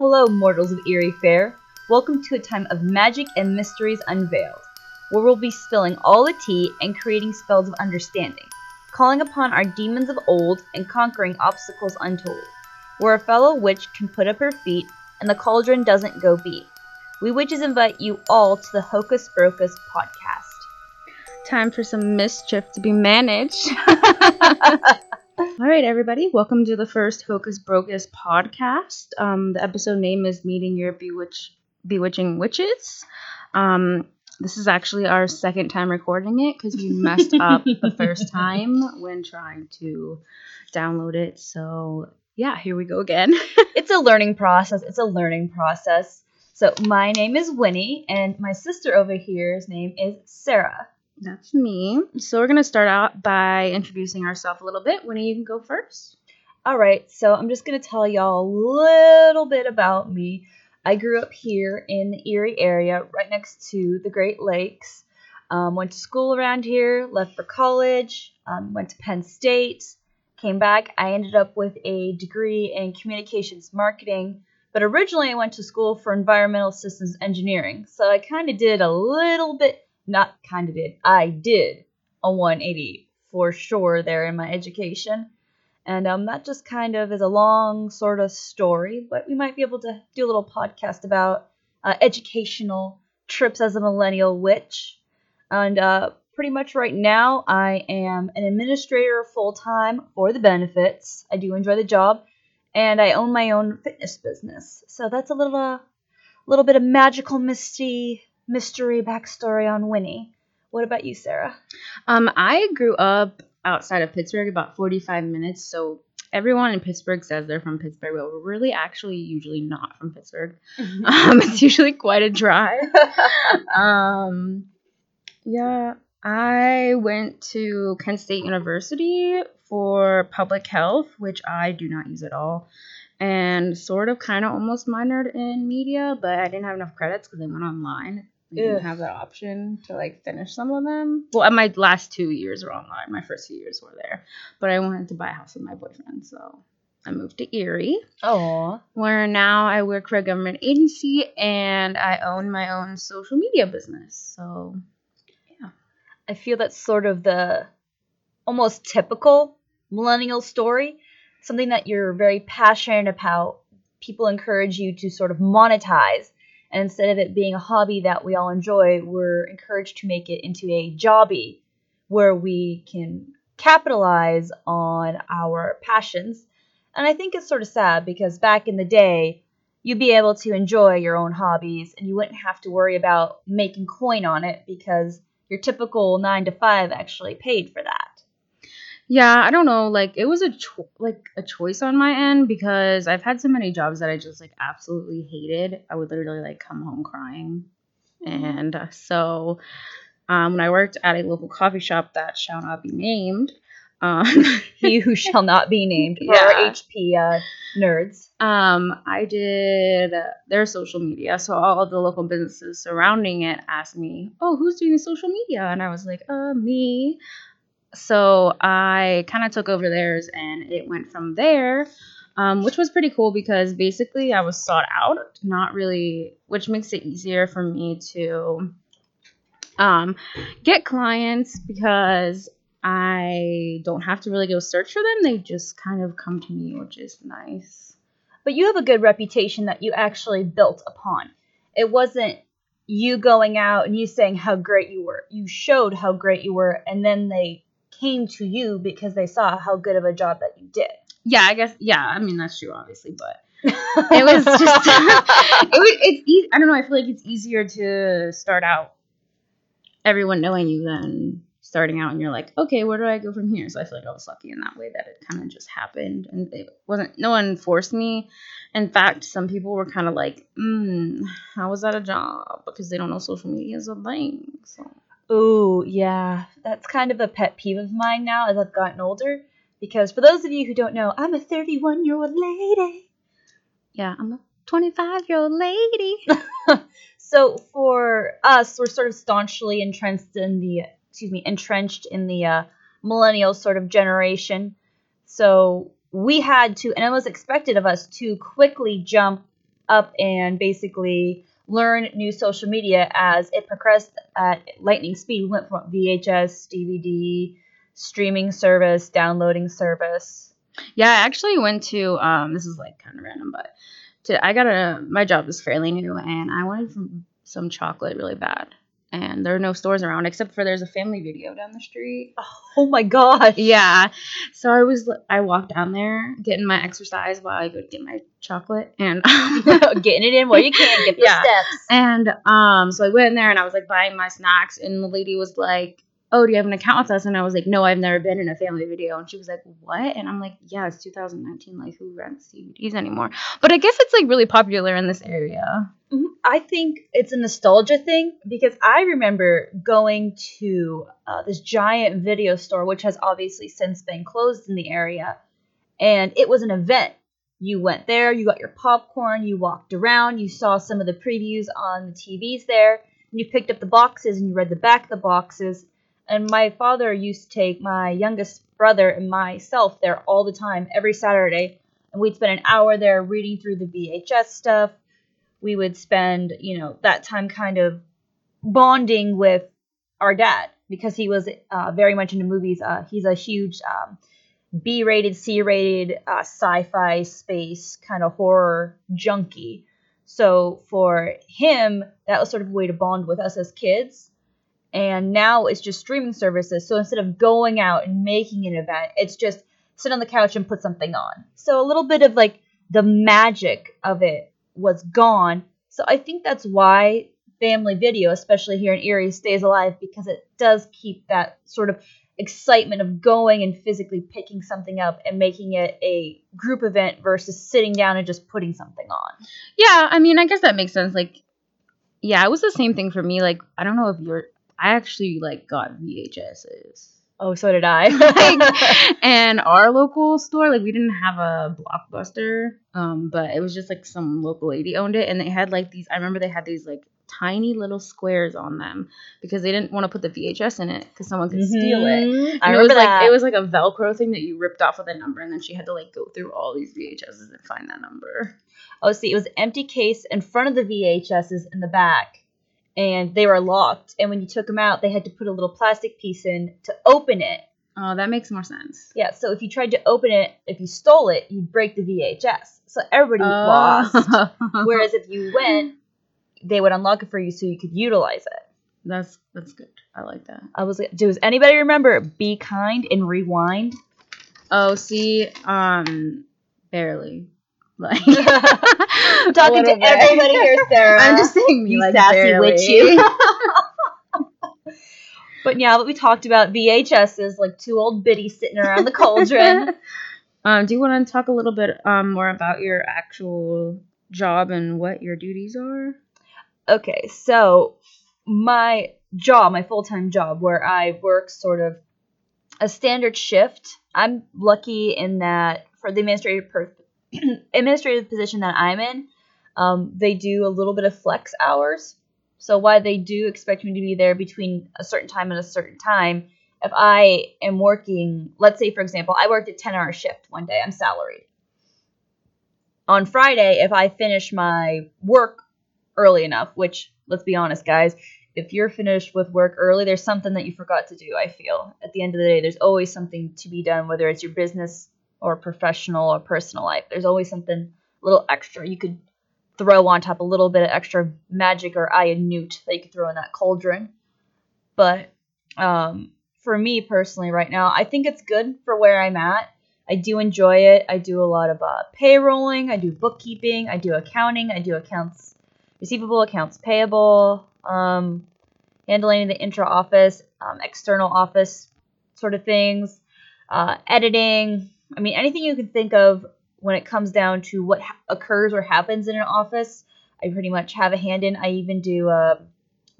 Hello, mortals of Erie Fair. Welcome to a time of magic and mysteries unveiled, where we'll be spilling all the tea and creating spells of understanding, calling upon our demons of old and conquering obstacles untold, where a fellow witch can put up her feet and the cauldron doesn't go beat. We witches invite you all to the Hocus Brocus podcast. Time for some mischief to be managed. All right, everybody, welcome to the first Hocus Brocus podcast. Um, the episode name is Meeting Your Bewitch- Bewitching Witches. Um, this is actually our second time recording it because we messed up the first time when trying to download it. So, yeah, here we go again. It's a learning process. It's a learning process. So, my name is Winnie, and my sister over here's name is Sarah. That's me. So, we're going to start out by introducing ourselves a little bit. Winnie, you can go first. All right, so I'm just going to tell y'all a little bit about me. I grew up here in the Erie area, right next to the Great Lakes. Um, went to school around here, left for college, um, went to Penn State, came back. I ended up with a degree in communications marketing, but originally I went to school for environmental systems engineering. So I kind of did a little bit, not kind of did, I did a 180 for sure there in my education. And um, that just kind of is a long sort of story, but we might be able to do a little podcast about uh, educational trips as a millennial witch. And uh, pretty much right now, I am an administrator full time for the benefits. I do enjoy the job, and I own my own fitness business. So that's a little, uh, little bit of magical misty mystery backstory on Winnie. What about you, Sarah? Um, I grew up outside of Pittsburgh, about 45 minutes. So everyone in Pittsburgh says they're from Pittsburgh, but we're really actually usually not from Pittsburgh. Um, it's usually quite a drive. um, yeah, I went to Kent State University for public health, which I do not use at all. And sort of kind of almost minored in media, but I didn't have enough credits because I went online. Didn't Ugh. have that option to like finish some of them. Well, my last two years were online. My first two years were there, but I wanted to buy a house with my boyfriend, so I moved to Erie, Aw. where now I work for a government agency and I own my own social media business. So yeah. I feel that's sort of the almost typical millennial story. Something that you're very passionate about. People encourage you to sort of monetize. And instead of it being a hobby that we all enjoy, we're encouraged to make it into a jobby where we can capitalize on our passions. And I think it's sort of sad because back in the day, you'd be able to enjoy your own hobbies and you wouldn't have to worry about making coin on it because your typical nine to five actually paid for that. Yeah, I don't know. Like it was a cho- like a choice on my end because I've had so many jobs that I just like absolutely hated. I would literally like come home crying, and uh, so um, when I worked at a local coffee shop that shall not be named. Um, He who shall not be named for Yeah. HP uh, nerds. Um, I did their social media, so all of the local businesses surrounding it asked me, "Oh, who's doing the social media?" And I was like, "Uh, me." So I kind of took over theirs, and it went from there, um, which was pretty cool because basically I was sought out, not really, which makes it easier for me to um, get clients because I don't have to really go search for them; they just kind of come to me, which is nice. But you have a good reputation that you actually built upon. It wasn't you going out and you saying how great you were. You showed how great you were, and then they came to you because they saw how good of a job that you did. Yeah, I guess. Yeah, I mean that's true, obviously, but it was just it was it's easy. I don't know. I feel like it's easier to start out everyone knowing you than starting out and you're like, okay, where do I go from here? So I feel like I was lucky in that way that it kind of just happened and it wasn't. No one forced me. In fact, some people were kind of like, mm, how was that a job? Because they don't know social media is a thing. So Ooh, yeah. That's kind of a pet peeve of mine now as I've gotten older. Because for those of you who don't know, I'm a 31 year old lady. yeah, I'm a 25 year old lady. So for us, we're sort of staunchly entrenched in the excuse me entrenched in the uh, millennial sort of generation. So we had to, and it was expected of us to quickly jump up and basically learn new social media as it progressed at lightning speed. We went from VHS, DVD, streaming service, downloading service. Yeah, I actually went to um this is like kind of random, but to I got a my job is fairly new and I wanted some, some chocolate really bad. And there are no stores around except for there's a family video down the street. Oh my gosh. Yeah. So I was I walked down there getting my exercise while I go get my chocolate and Getting it in while you can, get the Yeah. steps. and um so I went in there and I was like buying my snacks and the lady was like, "Oh, do you have an account with us?" And I was like, "No, I've never been in a family video." And she was like, "What?" And I'm like, "Yeah, it's 2019. Like who rents DVDs anymore?" But I guess it's like really popular in this area. Mhm. I think it's a nostalgia thing because I remember going to uh, this giant video store, which has obviously since been closed in the area, and it was an event. You went there, you got your popcorn, you walked around, you saw some of the previews on the TVs there, and you picked up the boxes and you read the back of the boxes. And my father used to take my youngest brother and myself there all the time, every Saturday, and we'd spend an hour there reading through the VHS stuff we would spend, you know, that time kind of bonding with our dad because he was uh, very much into movies. Uh, he's a huge um, B-rated, C-rated uh, sci-fi space kind of horror junkie. So for him, that was sort of a way to bond with us as kids. And now it's just streaming services. So instead of going out and making an event, it's just sit on the couch and put something on. So a little bit of like the magic of it was gone. So I think that's why family video, especially here in Erie, stays alive because it does keep that sort of excitement of going and physically picking something up and making it a group event versus sitting down and just putting something on. Yeah, I mean, I guess that makes sense. Like, yeah, it was the same thing for me. Like, I don't know if you're. I actually like got VHSs. Oh, so did I. like, and our local store, like we didn't have a blockbuster, um, but it was just like some local lady owned it, and they had like these. I remember they had these like tiny little squares on them because they didn't want to put the VHS in it because someone could steal it. Mhm. And I it remember was that. like it was like a Velcro thing that you ripped off with a number, and then she had to like go through all these VHSs and find that number. Oh, see, it was empty case in front of the VHSs in the back, and they were locked. And when you took them out, they had to put a little plastic piece in to open it. Oh, that makes more sense. Yeah, so if you tried to open it, if you stole it, you'd break the VHS. So everybody lost. Oh. Whereas if you went, they would unlock it for you so you could utilize it. that's that's good. I like that. I was like, does anybody remember Be Kind and Rewind? Oh, see, um, barely. Like talking to bit. everybody here, Sarah. I'm just saying, me You like sassy barely. witch, you. But yeah, but we talked about VHSs, like two old biddies sitting around the cauldron. um, do you want to talk a little bit um more about your actual job and what your duties are? okay, so my job, my full time job, where I work sort of a standard shift. I'm lucky in that for the administrative per- administrative position that I'm in, um, they do a little bit of flex hours. So why they do expect me to be there between a certain time and a certain time, if I am working, let's say for example, I worked a 10 hour shift one day, I'm salaried. On Friday, if I finish my work early enough, which let's be honest, guys, if you're finished with work early, there's something that you forgot to do, I feel. At the end of the day, there's always something to be done, whether it's your business or professional or personal life. There's always something a little extra you could throw on top, a little bit of extra magic or newt that you could throw in that cauldron. But um, for me personally, right now, I think it's good for where I'm at. I do enjoy it. I do a lot of uh, payrolling, I do bookkeeping, I do accounting, I do accounts receivable, accounts payable, um, handling the intra office, um, external office sort of things, uh, editing. I mean, anything you can think of when it comes down to what ha- occurs or happens in an office, I pretty much have a hand in. I even do uh,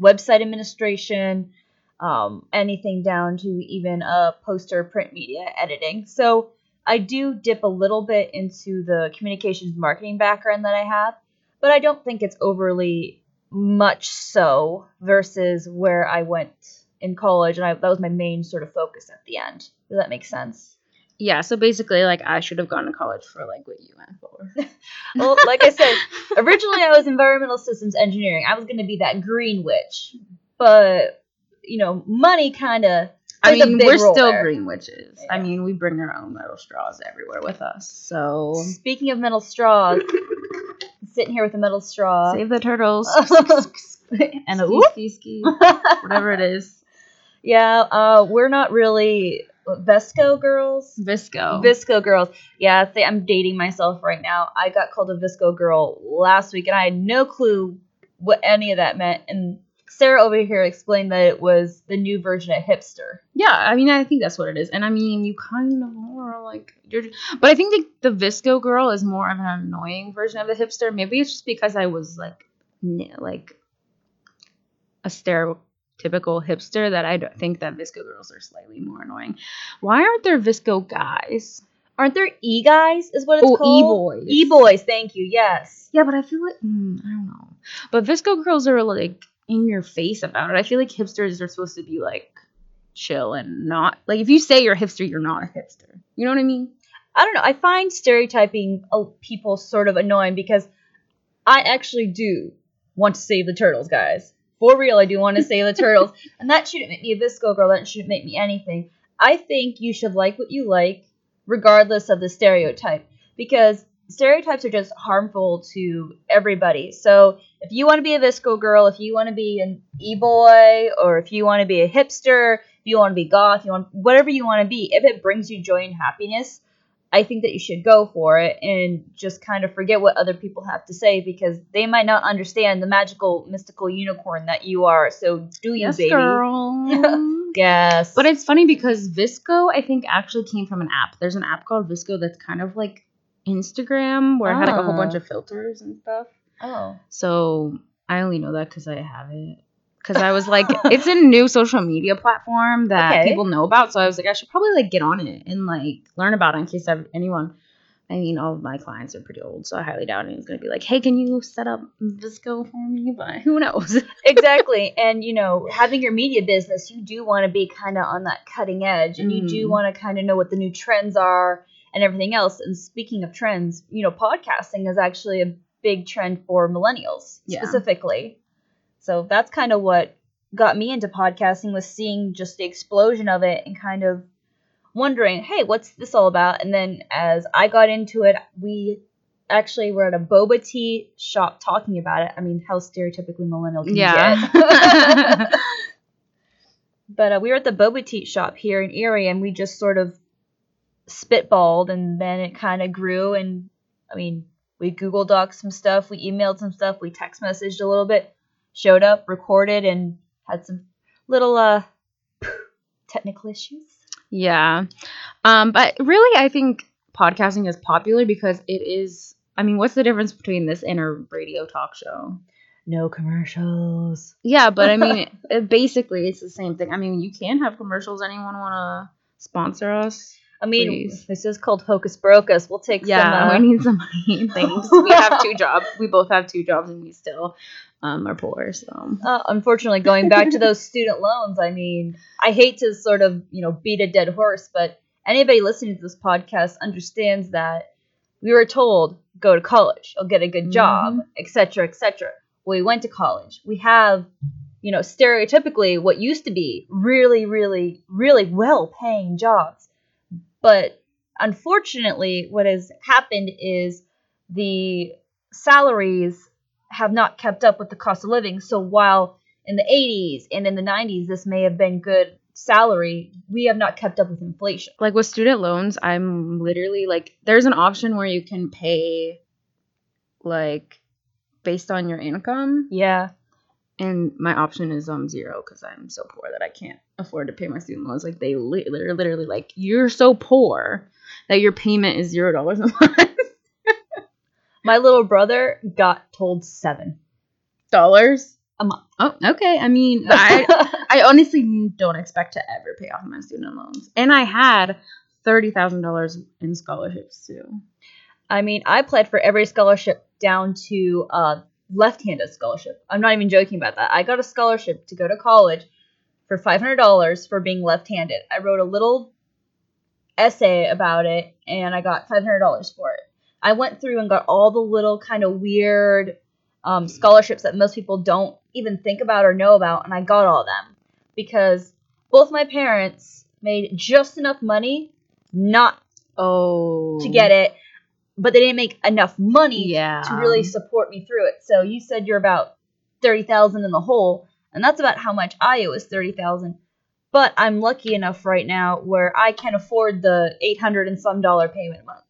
website administration, um, anything down to even uh, poster print media editing. So I do dip a little bit into the communications marketing background that I have, but I don't think it's overly much so versus where I went in college, and I, that was my main sort of focus at the end. Does that make sense? Yeah, so basically, like, I should have gone to college for, like, what you went for. Well, like I said, originally I was environmental systems engineering. I was going to be that green witch, but you know, money kind of. I mean, we're still there. green witches. I mean, we bring our own metal straws everywhere with us. So Speaking of metal straws, sitting here with a metal straw. save the turtles. and a ski, ski, ski, whatever it is. yeah, uh, we're not really Vesco girls. VSCO. VSCO girls. Yeah, see, I'm dating myself right now. I got called a VSCO girl last week, and I had no clue what any of that meant. And Sarah over here explained that it was the new version of hipster. yeah, I mean, I think that's what it is. And I mean, you kind of are like, you're, but I think the, the VSCO girl is more of an annoying version of the hipster. Maybe it's just because I was like, like a stereotypical hipster that I don't think that VSCO girls are slightly more annoying. Why aren't there VSCO guys? Aren't there e guys? Is what it's Oh, called? e-boys. E boys. Thank you. Yes. Yeah, but I feel like mm, I don't know. But VSCO girls are like in your face about it. I feel like hipsters are supposed to be like chill and not like if you say you're a hipster, you're not a hipster. You know what I mean? I don't know. I find stereotyping uh, people sort of annoying because I actually do want to save the turtles, guys. For real, I do want to say the turtles. And that shouldn't make me a VSCO girl. That shouldn't make me anything. I think you should like what you like, regardless of the stereotype. Because stereotypes are just harmful to everybody. So if you want to be a VSCO girl, if you want to be an e-boy, or if you want to be a hipster, if you want to be goth, you want whatever you want to be, if it brings you joy and happiness, I think that you should go for it and just kind of forget what other people have to say because they might not understand the magical, mystical unicorn that you are. So do you, Yes, baby? girl. Yes. but it's funny because VSCO, I think, actually came from an app. There's an app called VSCO that's kind of like Instagram, where it had like a whole Ah. bunch of filters and stuff. oh. So I only know that because I have it. Because I was like, it's a new social media platform that Okay. people know about. So I was like, I should probably like get on it and like learn about it in case I've, anyone. I mean, all of my clients are pretty old, so I highly doubt anyone's gonna be like, "Hey, can you set up VSCO for me?" But who knows? exactly. And you know, having your media business, you do want to be kind of on that cutting edge, and you do Mm. want to kind of know what the new trends are and everything else. And speaking of trends, you know, podcasting is actually a big trend for millennials Yeah. specifically. So that's kind of what got me into podcasting was seeing just the explosion of it and kind of wondering, hey, what's this all about? And then as I got into it, we actually were at a boba tea shop talking about it. I mean, how stereotypically millennial can you get? yeah. But uh, we were at the boba tea shop here in Erie, and we just sort of spitballed, and then it kind of grew. And I mean, we Google Docs some stuff, we emailed some stuff, we text messaged a little bit, showed up, recorded, and had some little uh technical issues. Yeah. Um, but really, I think podcasting is popular because it is. I mean, what's the difference between this and a radio talk show? No commercials. Yeah, but I mean, it, basically, it's the same thing. I mean, you can have commercials. Anyone want to sponsor us? I mean, Please. this is called Hocus Brocus. We'll take Yeah, some. Uh, we need some money. Thanks. we have two jobs. We both have two jobs, and we still um, are poor. So Uh, unfortunately, going back to those student loans, I mean, I hate to sort of, you know, beat a dead horse, but anybody listening to this podcast understands that we were told go to college, you'll get a good job, etc., etc. We went to college. We have, you know, stereotypically what used to be really, really, really well-paying jobs, but unfortunately, what has happened is the salaries have not kept up with the cost of living. So while in the 80s and in the 90s this may have been good salary, we have not kept up with inflation. like with student loans, I'm literally like, there's an option where you can pay, like, based on your income. Yeah. And my option is um zero because I'm so poor that I can't afford to pay my student loans. Like they li- they're literally like you're so poor that your payment is zero dollars a month. My little brother got told 7. Dollars A month. Oh, okay. I mean, I I honestly don't expect to ever pay off my student loans, and I had thirty thousand dollars in scholarships too. I mean, I applied for every scholarship down to uh, left-handed scholarship. I'm not even joking about that. I got a scholarship to go to college for $500 for being left-handed. I wrote a little essay about it and I got $500 for it. I went through and got all the little kind of weird um, scholarships that most people don't even think about or know about, and I got all of them because both my parents made just enough money not Oh. to get it, but they didn't make enough money Yeah. to really support me through it. So you said you're about thirty thousand in the hole, and that's about how much I owe is thirty thousand. But I'm lucky enough right now where I can afford the eight hundred and some dollar payment a month.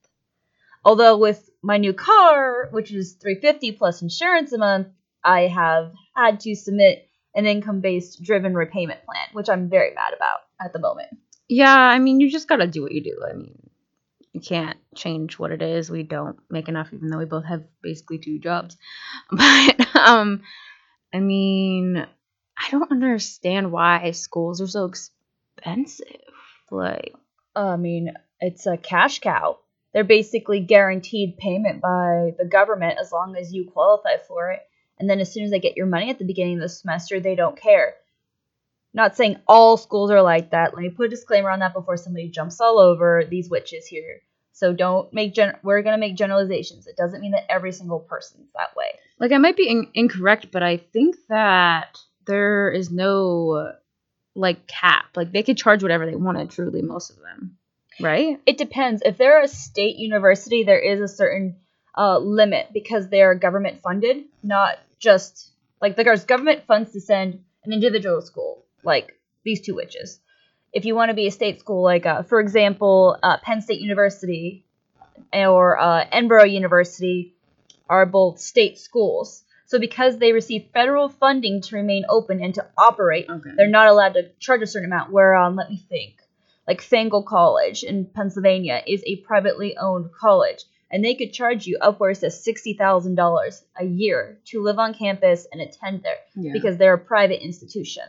Although with my new car, which is three fifty plus insurance a month, I have had to submit an income based driven repayment plan, which I'm very mad about at the moment. Yeah, I mean, you just gotta do what you do. I mean, you can't change what it is. We don't make enough, even though we both have basically two jobs. But um, I mean, I don't understand why schools are so expensive. Like, I mean, it's a cash cow. They're basically guaranteed payment by the government as long as you qualify for it. And then as soon as they get your money at the beginning of the semester, they don't care. Not saying all schools are like that. Let me put a disclaimer on that before somebody jumps all over these witches here. So don't make gen- we're going to make generalizations. It doesn't mean that every single person's that way. like I might be in- incorrect, but I think that there is no like cap. Like they could charge whatever they wanted. Truly, most of them, right? It depends. If they're a state university, there is a certain uh, limit because they're government funded, not just like the government funds to send an individual school, like these two witches. If you want to be a state school, like uh, for example, uh, Penn State University or uh, Edinboro University are both state schools. So because they receive federal funding to remain open and to operate, Okay. they're not allowed to charge a certain amount. Where um, let me think, like Fangle College in Pennsylvania is a privately owned college, and they could charge you upwards of sixty thousand dollars a year to live on campus and attend there Yeah. because they're a private institution.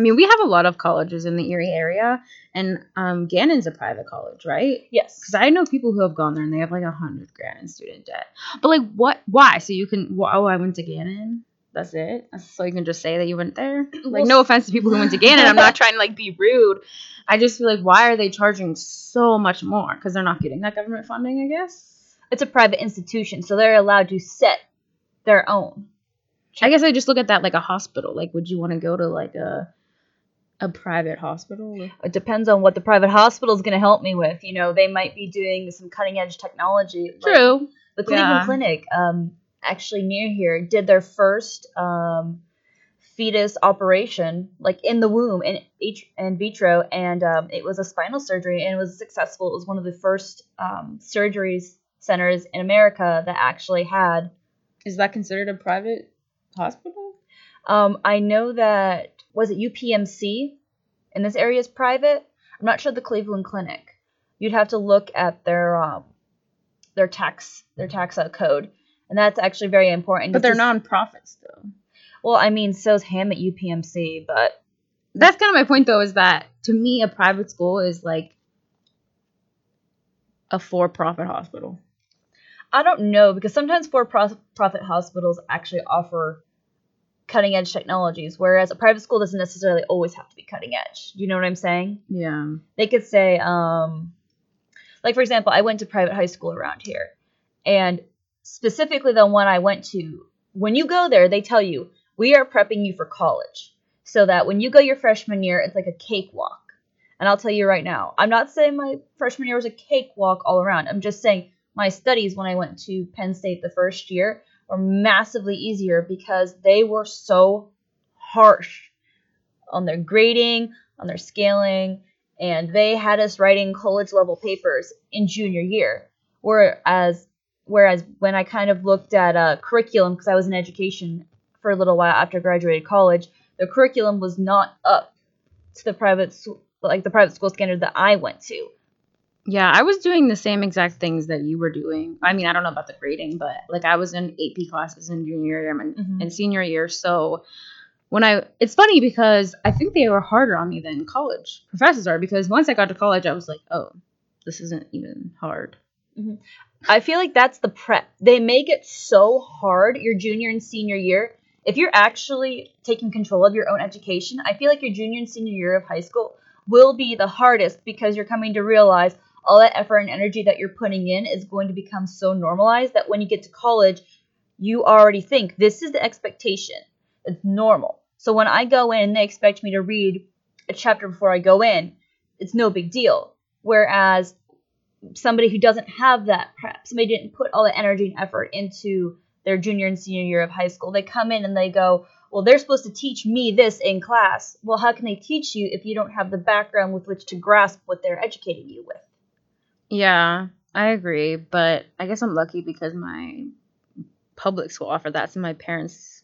I mean, we have a lot of colleges in the Erie area, and um, Gannon's a private college, right? Yes, Because I know people who have gone there and they have like a hundred grand in student debt. But like, what? Why? So you can? Oh, I went to Gannon. That's it. So you can just say that you went there. Like, no offense to people who went to Gannon. I'm not trying to like be rude. I just feel like, why are they charging so much more? Because they're not getting that government funding, I guess. it's a private institution, so they're allowed to set their own. I guess I just look at that like a hospital. Like, would you want to go to like a a private hospital? It depends on what the private hospital is going to help me with. You know, they might be doing some cutting edge technology. like- True. The Cleveland Yeah. Clinic, um, actually near here, did their first um, fetus operation, like in the womb, in, in vitro, and um, it was a spinal surgery, and it was successful. It was one of the first um, surgeries centers in America that actually had. Is that considered a private hospital? Um, I know that was it UPMC in this area is private. I'm not sure the Cleveland Clinic. You'd have to look at their um, their tax their tax uh, code, and that's actually very important. But they're just- non-profits though. Well, I mean, so's Hamot UPMC, but That's kind of my point though, is that to me a private school is like a for-profit hospital. I don't know because sometimes for-profit hospitals actually offer cutting edge technologies, whereas a private school doesn't necessarily always have to be cutting edge. You know what I'm saying? Yeah. They could say, um, like for example, I went to private high school around here, and specifically the one I went to, when you go there, they tell you we are prepping you for college, so that when you go your freshman year, it's like a cakewalk. And I'll tell you right now, I'm not saying my freshman year was a cakewalk all around. I'm just saying my studies when I went to Penn State the first year were massively easier because they were so harsh on their grading, on their scaling, and they had us writing college level papers in junior year. Whereas whereas when I kind of looked at uh, curriculum because I was in education for a little while after I graduated college, the curriculum was not up to the private like the private school standard that I went to. Yeah, I was doing the same exact things that you were doing. I mean, I don't know about the grading, but like I was in AP classes in junior year and, Mhm. and senior year. So when I, it's funny because I think they were harder on me than college professors are. Because once I got to college, I was like, oh, this isn't even hard. I feel like that's the prep. They make it so hard your junior and senior year. If you're actually taking control of your own education, I feel like your junior and senior year of high school will be the hardest because you're coming to realize, all that effort and energy that you're putting in is going to become so normalized that when you get to college, you already think this is the expectation. It's normal. So when I go in and they expect me to read a chapter before I go in, it's no big deal. Whereas somebody who doesn't have that prep, somebody didn't put all the energy and effort into their junior and senior year of high school, they come in and they go, well, they're supposed to teach me this in class. Well, how can they teach you if you don't have the background with which to grasp what they're educating you with? Yeah, I agree, but I guess I'm lucky because my public school offered that, so my parents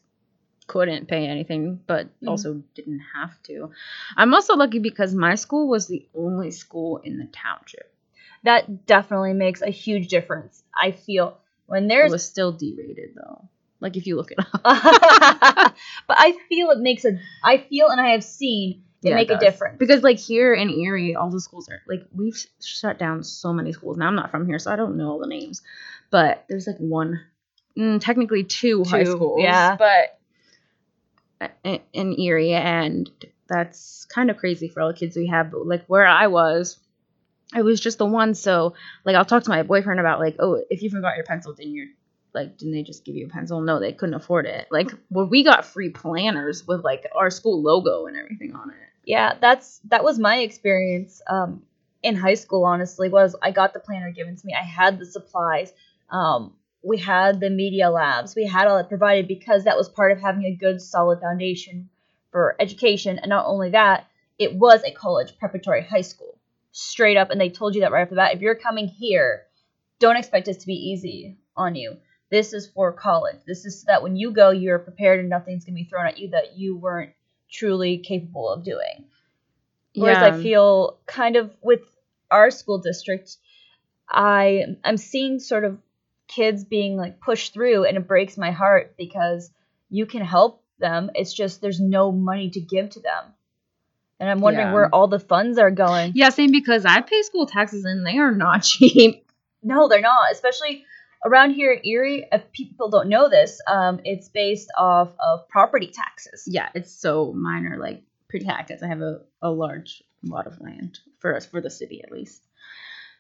couldn't pay anything, but Mhm. also didn't have to. I'm also lucky because my school was the only school in the township. That definitely makes a huge difference. I feel when there's It was still derated though. Like if you look it up. but I feel it makes a I feel and I have seen Yeah, make a difference. Because like here in Erie, all the schools are like we've shut down so many schools. Now I'm not from here, so I don't know all the names. But there's like one, mm, technically two, high Two, schools. yeah. But in, in Erie, and that's kind of crazy for all the kids we have. But like where I was, it was just the one. So like I'll talk to my boyfriend about like, oh, if you forgot your pencil, didn't you like didn't they just give you a pencil? No, they couldn't afford it. Like well, we got free planners with like our school logo and everything on it. Yeah, that's that was my experience um, in high school. Honestly, was I got the planner given to me. I had the supplies. Um, we had the media labs. We had all that provided because that was part of having a good, solid foundation for education. And not only that, it was a college preparatory high school, straight up. And they told you that right off the bat. If you're coming here, don't expect this to be easy on you. This is for college. This is so that when you go, you're prepared and nothing's gonna be thrown at you that you weren't truly capable of doing. Whereas I feel kind of with our school district, I I'm seeing sort of kids being like pushed through, and it breaks my heart because you can help them. It's just there's no money to give to them, and I'm wondering Yeah. where all the funds are going. Yeah, same because I pay school taxes and they are not cheap. No, they're not. Especially around here in Erie, if people don't know this, um, it's based off of property taxes. Yeah, it's so minor, like pre-tax. I have a, a large lot of land for us for the city at least.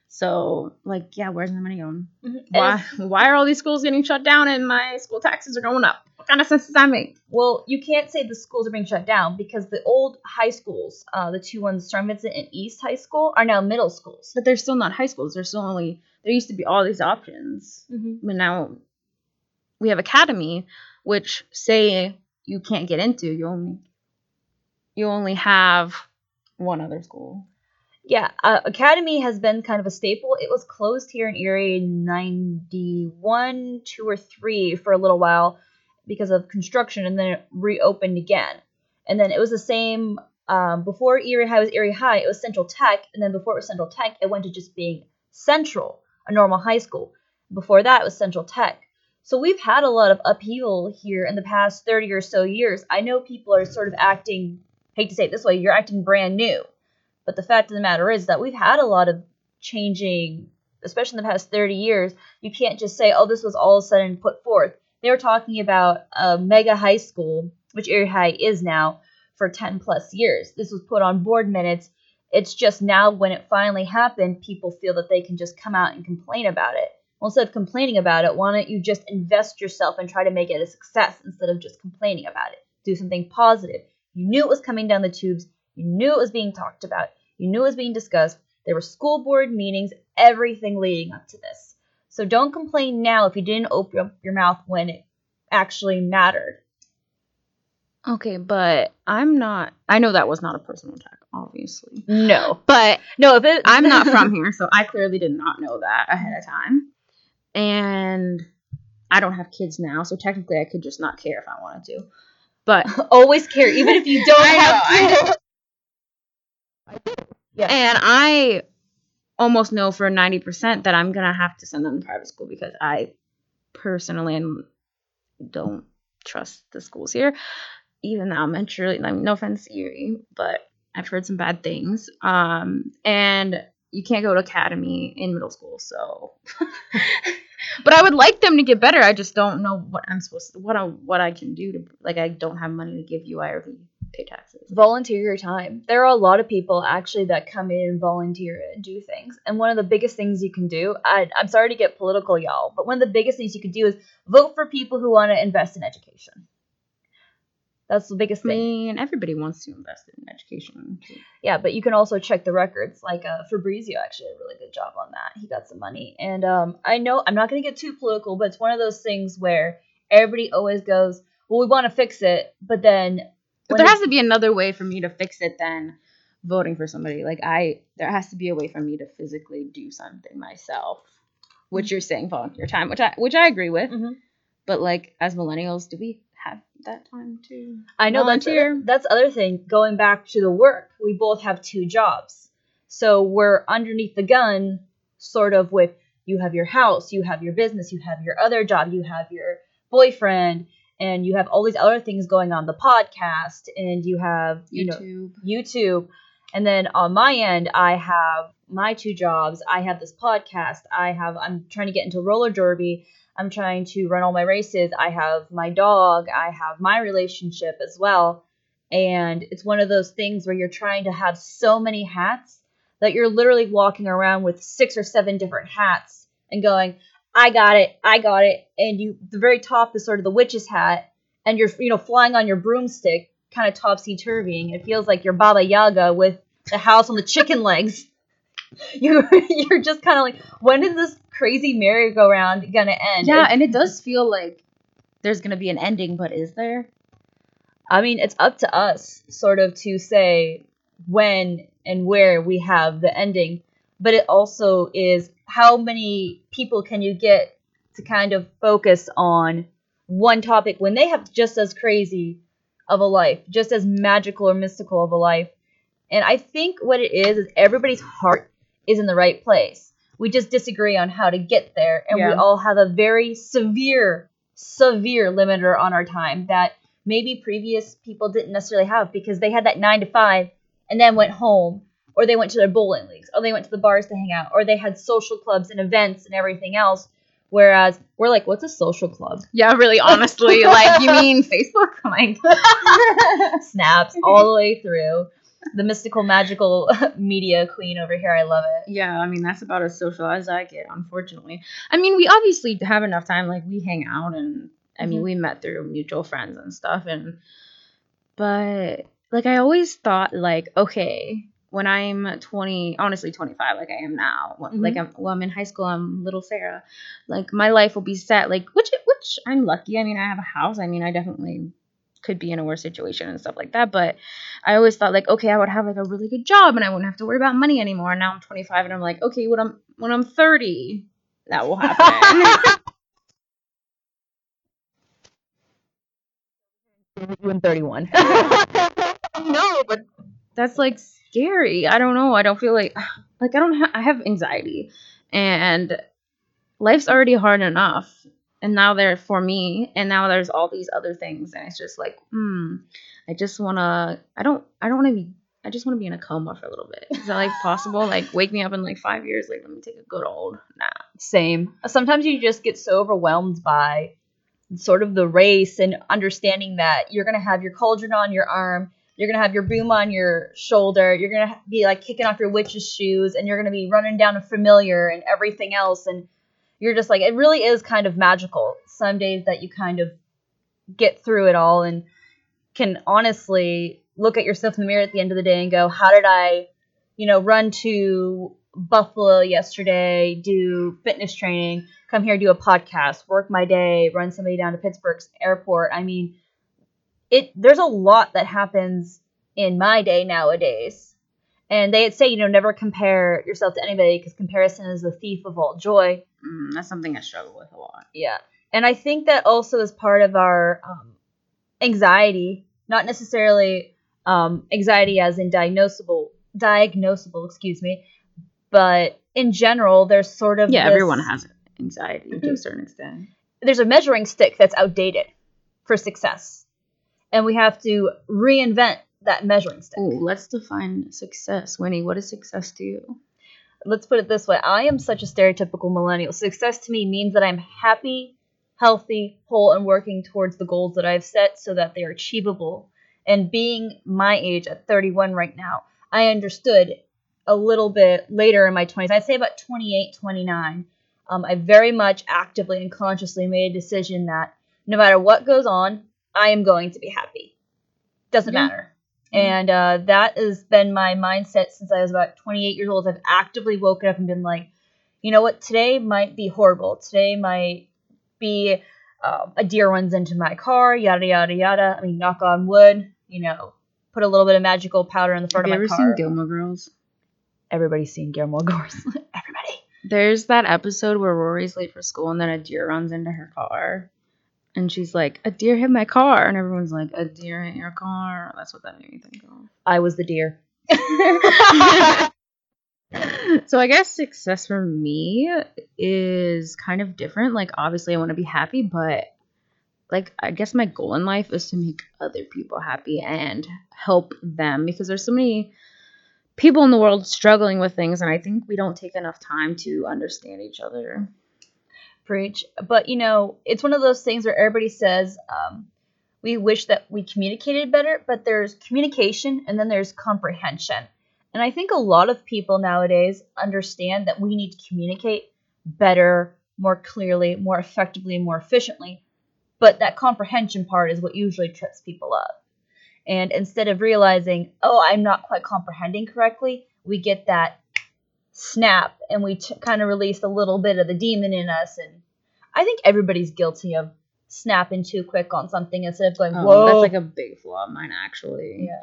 So like, yeah, where's the money going? Mhm. Why why are all these schools getting shut down and my school taxes are going up? What kind of sense does that make? Well, you can't say the schools are being shut down because the old high schools, uh, the two ones, Strong Vincent and East High School, are now middle schools. But they're still not high schools. They're still only there used to be all these options. Mm-hmm. But now we have academy, which say you can't get into. You only you only have one other school. Yeah, uh, Academy has been kind of a staple. It was closed here in Erie in 91, 2, or 3 for a little while because of construction, and then it reopened again. And then it was the same um, before Erie High was Erie High, it was Central Tech, and then before it was Central Tech, it went to just being Central, a normal high school. Before that, it was Central Tech. So we've had a lot of upheaval here in the past 30 or so years. I know people are sort of acting, hate to say it this way, you're acting brand new. But the fact of the matter is that we've had a lot of changing, especially in the past 30 years. You can't just say, oh, this was all of a sudden put forth. They were talking about a mega high school, which Erie High is now, for 10 plus years. This was put on board minutes. It's just now when it finally happened, people feel that they can just come out and complain about it. Well, instead of complaining about it, why don't you just invest yourself and try to make it a success instead of just complaining about it? Do something positive. You knew it was coming down the tubes. You knew it was being talked about. You knew it was being discussed. There were school board meetings, everything leading up to this. So don't complain now if you didn't open up your mouth when it actually mattered. Okay, but I'm not. I know that was not a personal attack, obviously. No. But No, if it I'm not from here, so I clearly did not know that ahead of time. And I don't have kids now, so technically I could just not care if I wanted to. But always care, even if you don't have kids. Yeah. And I almost know for 90% that I'm going to have to send them to private school because I personally don't trust the schools here. Even though I'm really, I mean, no offense, Erie, but I've heard some bad things. Um, and you can't go to academy in middle school, so. but I would like them to get better. I just don't know what I'm supposed to, what I, what I can do to, like, I don't have money to give you. I already pay taxes. volunteer your time. There are a lot of people actually that come in and volunteer and do things. And one of the biggest things you can do, I, I'm sorry to get political, y'all, but one of the biggest things you can do is vote for people who want to invest in education. That's the biggest I thing. mean, everybody wants to invest in education. Yeah, but you can also check the records. Like uh, Fabrizio actually did a really good job on that. He got some money, and um, I know I'm not going to get too political, but it's one of those things where everybody always goes, "Well, we want to fix it," but then But there has to be another way for me to fix it than voting for somebody. Like I, there has to be a way for me to physically do something myself. Which you're saying volunteer time, which I which I agree with. Mhm. But like as millennials, do we have that time to? I know that's volunteer? that's the other thing. Going back to the work, we both have two jobs, so we're underneath the gun, sort of with you have your house, you have your business, you have your other job, you have your boyfriend, and you have all these other things going on, the podcast, and you have you know YouTube. And then on my end, I have my two jobs. I have this podcast. I have I'm trying to get into roller derby. I'm trying to run all my races. I have my dog. I have my relationship as well. And it's one of those things where you're trying to have so many hats that you're literally walking around with six or seven different hats and going, I got it, I got it. And you the very top is sort of the witch's hat and you're you know flying on your broomstick kind of topsy turvying. It feels like you're Baba Yaga with the house on the chicken legs. You you're just kind of like, when is this crazy merry-go-round gonna end? Yeah, It- and it does feel like there's gonna be an ending, but is there? I mean, it's up to us sort of to say when and where we have the ending, but it also is how many people can you get to kind of focus on one topic when they have just as crazy of a life, just as magical or mystical of a life. And I think what it is is everybody's heart is in the right place. We just disagree on how to get there, and we all have a very severe, severe limiter on our time that maybe previous people didn't necessarily have because they had that nine to five and then went home, or they went to their bowling leagues, or they went to the bars to hang out, or they had social clubs and events and everything else. Whereas we're like, what's a social club? Yeah, really, honestly, like you mean Facebook? Like, Snaps all the way through. The mystical, magical media queen over here. I love it. yeah, I mean that's about as social as I get, unfortunately. I mean, we obviously have enough time. Like we hang out, and I mean, Mhm. we met through mutual friends and stuff, and but like I always thought, like okay, when I'm 20, honestly 25, like I am now, when- like I'm well, I'm in high school, I'm little Sarah, like my life will be set, like which which I'm lucky. I mean, I have a house. I mean, I definitely could be in a worse situation and stuff like that. But I always thought like, okay, I would have like a really good job and I wouldn't have to worry about money anymore. And now I'm 25 and I'm like, okay, when I'm when I'm 30, that will happen. And 31. no, but that's like scary. I don't know. I don't feel like like I don't ha- I have anxiety and life's already hard enough. And now they're for me, and now there's all these other things, and it's just like, hmm, I just wanna, I don't, I don't wanna be, I just wanna be in a coma for a little bit. Is that like possible? Like, wake me up in like five years, like let me take a good old nap. Same. Sometimes you just get so overwhelmed by sort of the race and understanding that you're going to have your cauldron on your arm, you're going to have your boom on your shoulder, you're going to be like kicking off your witch's shoes, and you're going to be running down a familiar and everything else. And you're just like, it really is kind of magical some days that you kind of get through it all and can honestly look at yourself in the mirror at the end of the day and go, how did I, you know, run to Buffalo yesterday, do fitness training, come here, do a podcast, work my day, run somebody down to Pittsburgh's airport. I mean, it there's a lot that happens in my day nowadays. And they say, you know, never compare yourself to anybody because comparison is the thief of all joy. Mm, that's something I struggle with a lot. Yeah. And I think that also is part of our um, anxiety, not necessarily um, anxiety as in diagnosable, diagnosable, excuse me, but in general, there's sort of Yeah, this- everyone has anxiety to a certain extent. there's a measuring stick that's outdated for success, and we have to reinvent that measuring stick. Ooh, let's define success. Winnie, what is success to you? let's put it this way I am such a stereotypical millennial. Success to me means that I'm happy, healthy, whole, and working towards the goals that I've set so that they are achievable And being my age at 31 right now, I understood a little bit later in my 20s. I'd say about 28, 29. Um, I very much actively and consciously made a decision that no matter what goes on, I am going to be happy. Doesn't Yeah. matter. And uh, that has been my mindset since I was about 28 years old. I've actively woken up and been like, you know what, today might be horrible. Today might be um, a deer runs into my car, yada, yada, yada. I mean, knock on wood, you know, put a little bit of magical powder in the Have front you of my car. You ever seen Gilmore Girls? Everybody's seen Gilmore Girls. Everybody. There's that episode where Rory's late for school and then a deer runs into her car. And she's like, a deer hit my car. And everyone's like, a deer hit your car. That's what that made me think of. I was the deer. so I guess success for me is kind of different. Like obviously I want to be happy, but like I guess my goal in life is to make other people happy and help them because there's so many people in the world struggling with things and I think we don't take enough time to understand each other. Preach. But, you know, it's one of those things where everybody says, um, we wish that we communicated better, but there's communication and then there's comprehension. And I think a lot of people nowadays understand that we need to communicate better, more clearly, more effectively, more efficiently. But that comprehension part is what usually trips people up. And instead of realizing, oh, I'm not quite comprehending correctly, we get that snap and we t- kind of release a little bit of the demon in us. And I think everybody's guilty of snapping too quick on something instead of going, Um, whoa. that's like a big flaw of mine actually. yeah.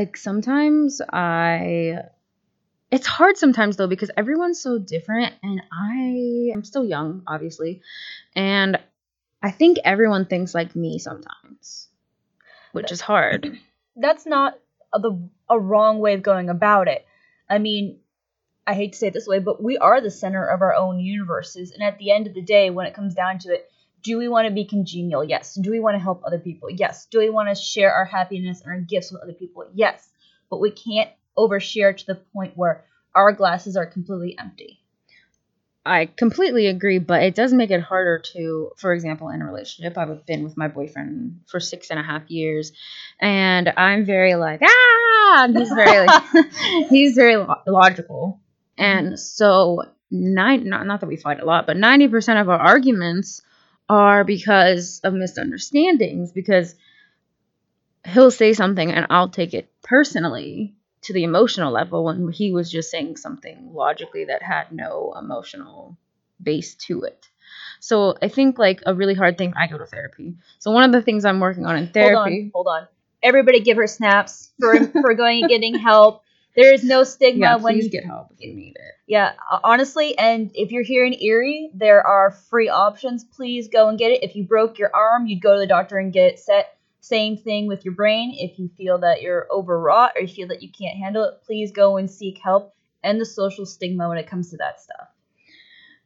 like sometimes I it's hard sometimes though because everyone's so different and I am still young obviously and I think everyone thinks like me sometimes which is hard. that's not a, the a wrong way of going about it. I mean, I hate to say it this way, but we are the center of our own universes, and at the end of the day, when it comes down to it, do we want to be congenial? Yes. Do we want to help other people? Yes. Do we want to share our happiness and our gifts with other people? Yes. But we can't overshare to the point where our glasses are completely empty. I completely agree, but it does make it harder to, for example, in a relationship. I've been with my boyfriend for six and a half years, and I'm very like ah, he's very like, he's very lo- logical, and so nine not not that we fight a lot, but ninety percent of our arguments are because of misunderstandings because he'll say something and I'll take it personally to the emotional level when he was just saying something logically that had no emotional base to it. So I think like a really hard thing I go to therapy. So one of the things I'm working on in therapy Hold on. Hold on. Everybody give her snaps for, for going and getting help. There is no stigma yeah, when please get help if you need it. Yeah, uh, honestly, and if you're here in Erie, there are free options. Please go and get it. If you broke your arm, you'd go to the doctor and get it set. Same thing with your brain. If you feel that you're overwrought or you feel that you can't handle it, please go and seek help and the social stigma when it comes to that stuff.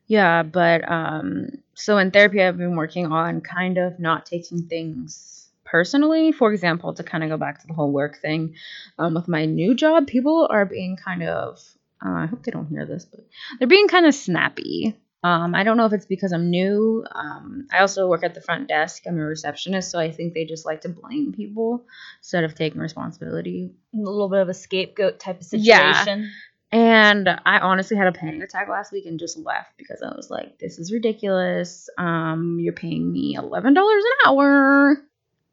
Yeah, but um so in therapy I've been working on kind of not taking things personally. For example, to kind of go back to the whole work thing, um with my new job, people are being kind of uh, I hope they don't hear this, but they're being kind of snappy. Um, I don't know if it's because I'm new. Um, I also work at the front desk. I'm a receptionist, so I think they just like to blame people instead of taking responsibility. A little bit of a scapegoat type of situation. Yeah. And I honestly had a panic attack last week and just left because I was like, this is ridiculous. Um, you're paying me $11 an hour.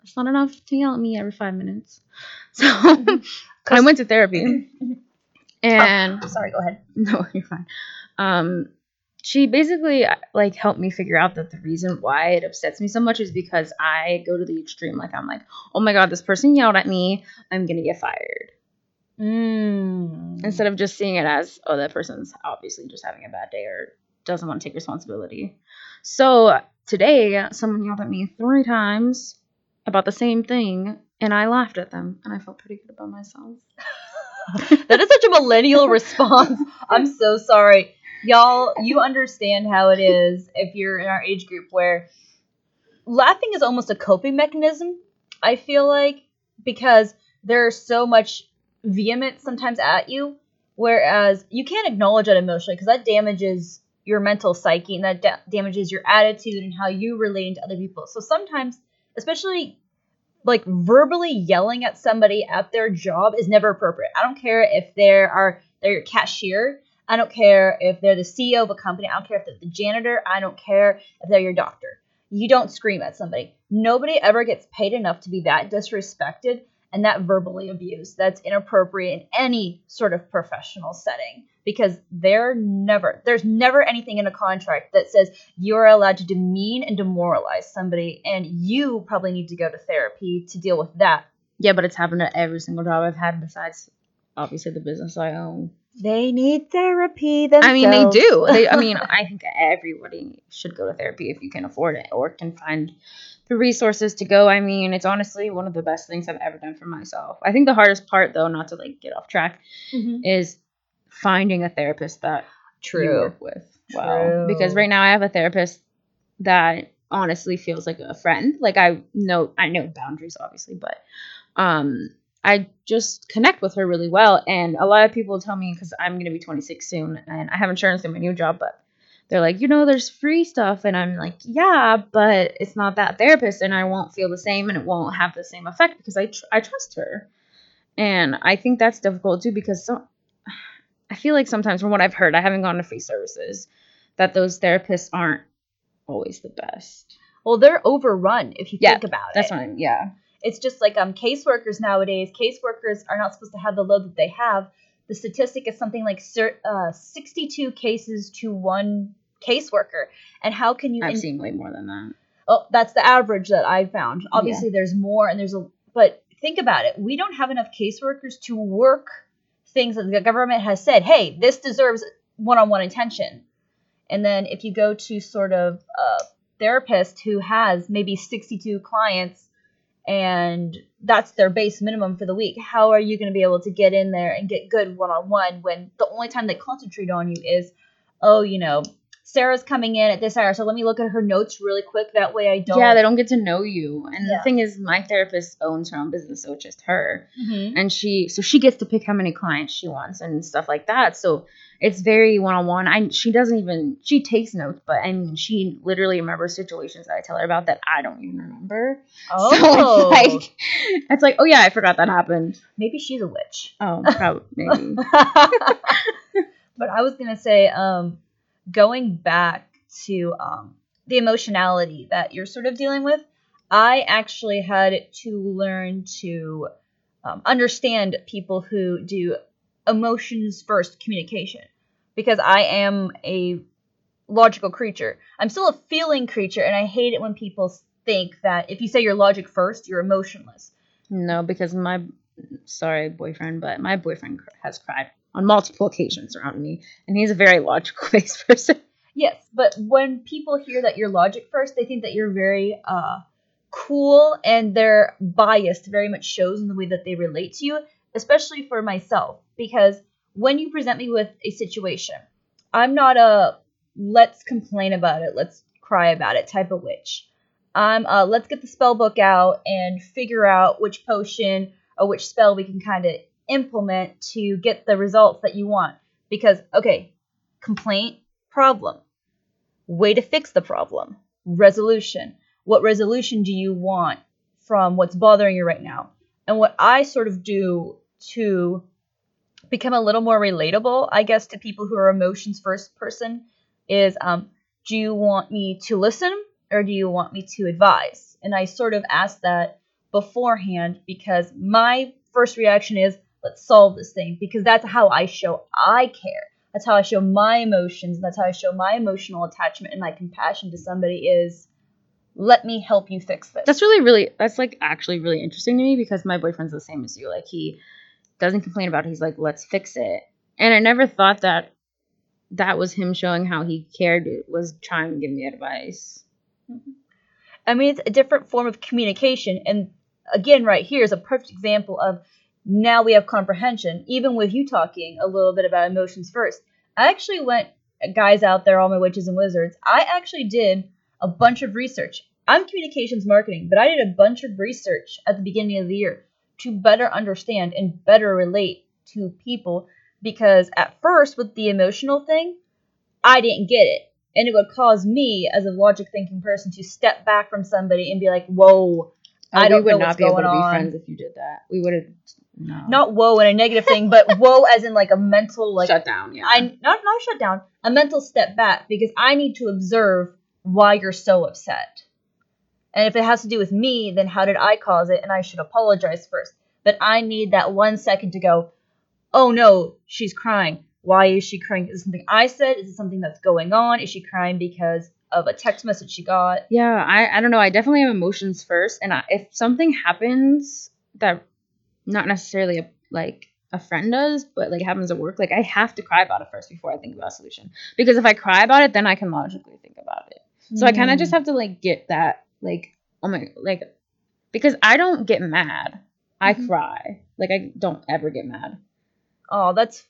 That's not enough to yell at me every five minutes. So I went to therapy. And Sorry, go ahead. no, you're fine. Um, she basically like helped me figure out that the reason why it upsets me so much is because I go to the extreme. Like I'm like, oh my god, this person yelled at me. I'm gonna get fired Mm. instead of just seeing it as oh that person's obviously just having a bad day or doesn't want to take responsibility so today someone yelled at me three times about the same thing and i laughed at them and i felt pretty good about myself that is such a millennial response. I'm so sorry. Y'all, you understand how it is if you're in our age group where laughing is almost a coping mechanism, I feel like, because there's so much vehemence sometimes at you, whereas you can't acknowledge that emotionally because that damages your mental psyche and that da- damages your attitude and how you relate to other people. So sometimes, especially like verbally yelling at somebody at their job is never appropriate. I don't care if they are they're your cashier. I don't care if they're the CEO of a company. I don't care if they're the janitor. I don't care if they're your doctor. You don't scream at somebody. Nobody ever gets paid enough to be that disrespected and that verbally abused. That's inappropriate in any sort of professional setting because they're never there's never anything in a contract that says you're allowed to demean and demoralize somebody and you probably need to go to therapy to deal with that. Yeah, but it's happened at every single job I've had besides obviously the business I own. They need therapy themselves. I mean, they do. They, I mean, I think everybody should go to therapy if you can afford it or can find the resources to go. I mean, it's honestly one of the best things I've ever done for myself. I think the hardest part, though, not to like get off track, Mhm. is finding a therapist that you True. work with. Wow. True. Because right now I have a therapist that honestly feels like a friend. Like I know I know boundaries obviously, but um I just connect with her really well and a lot of people tell me cuz I'm going to be 26 soon and I have insurance in my new job but they're like, "You know, there's free stuff." And I'm like, "Yeah, but it's not that therapist and I won't feel the same and it won't have the same effect because I tr- I trust her." And I think that's difficult too because so I feel like sometimes from what I've heard, I haven't gone to free services, that those therapists aren't always the best. Well, they're overrun if you Yeah, think about That's it. what I'm, yeah. It's just like um caseworkers nowadays. Caseworkers are not supposed to have the load that they have. The statistic is something like uh, 62 cases to one caseworker. And how can you? I've in- seen way more than that. Oh, that's the average that I found. Obviously, there's more, and there's a. But think about it. We don't have enough caseworkers to work things that the government has said. Hey, this deserves one-on-one attention. And then if you go to sort of a therapist who has maybe 62 clients, and that's their base minimum for the week, how are you going to be able to get in there and get good one-on-one when the only time they concentrate on you is, oh, you know. Sarah's coming in at this hour, so let me look at her notes really quick. That way I don't. Yeah, they don't get to know you. And Yeah. the thing is, my therapist owns her own business, so it's just her. Mhm. And she, so she gets to pick how many clients she wants and stuff like that. So it's very one on one. I she doesn't even she takes notes, but I mean she literally remembers situations that I tell her about that I don't even remember. Oh, So it's like it's like oh yeah, I forgot that happened. maybe she's a witch. Oh, probably maybe. but I was gonna say, um, going back to um, the emotionality that you're sort of dealing with, I actually had to learn to um, understand people who do emotions first communication because I am a logical creature. I'm still a feeling creature, and I hate it when people think that if you say you're logic first, you're emotionless. No, because my sorry boyfriend, but my boyfriend has cried on multiple occasions around me, and he's a very logical based person. Yes, but when people hear that you're logic first, they think that you're very uh, cool and their bias very much shows in the way that they relate to you, especially for myself. Because when you present me with a situation, I'm not a let's complain about it, let's cry about it type of witch. I'm uh, let's get the spell book out and figure out which potion or which spell we can kind of implement to get the results that you want. Because, okay, complaint, problem. Way to fix the problem. Resolution. What resolution do you want from what's bothering you right now? And what I sort of do to become a little more relatable, I guess, to people who are emotions first person is um, do you want me to listen or do you want me to advise? And I sort of ask that beforehand because my first reaction is let's solve this thing because that's how I show I care. That's how I show my emotions. That's how I show my emotional attachment and my compassion to somebody is let me help you fix this. That's really, really, that's like actually really interesting to me because my boyfriend's the same as you. Like, he doesn't complain about it. He's like, let's fix it. And I never thought that that was him showing how he cared, It was trying to give me advice. Mm-hmm. I mean, it's a different form of communication. And again, right here is a perfect example of now we have comprehension, even with you talking a little bit about emotions first. I actually went, guys out there, all my witches and wizards, I actually did a bunch of research. I'm communications marketing, but I did a bunch of research at the beginning of the year to better understand and better relate to people because at first, with the emotional thing, I didn't get it. And it would cause me, as a logic thinking person, to step back from somebody and be like, whoa, oh, I Oh, don't we would know not what's be able to be on. friends if you did that. We would have no. Not woe in a negative thing, but woe as in like a mental like shut down. Yeah. I not not shut down, a mental step back because I need to observe why you're so upset. And if it has to do with me, then how did I cause it? And I should apologize first. But I need that one second to go, oh no, she's crying. Why is she crying? Is it something I said? Is it something that's going on? Is she crying because of a text message she got? Yeah, I, I don't know. I definitely have emotions first, and I, if something happens that not necessarily a, like a friend does, but like happens at work, like I have to cry about it first before I think about a solution. Because if I cry about it, then I can logically think about it. So I kind of just have to like get that like oh my like because I don't get mad. I Mhm. cry. Like I don't ever get mad. Oh, that's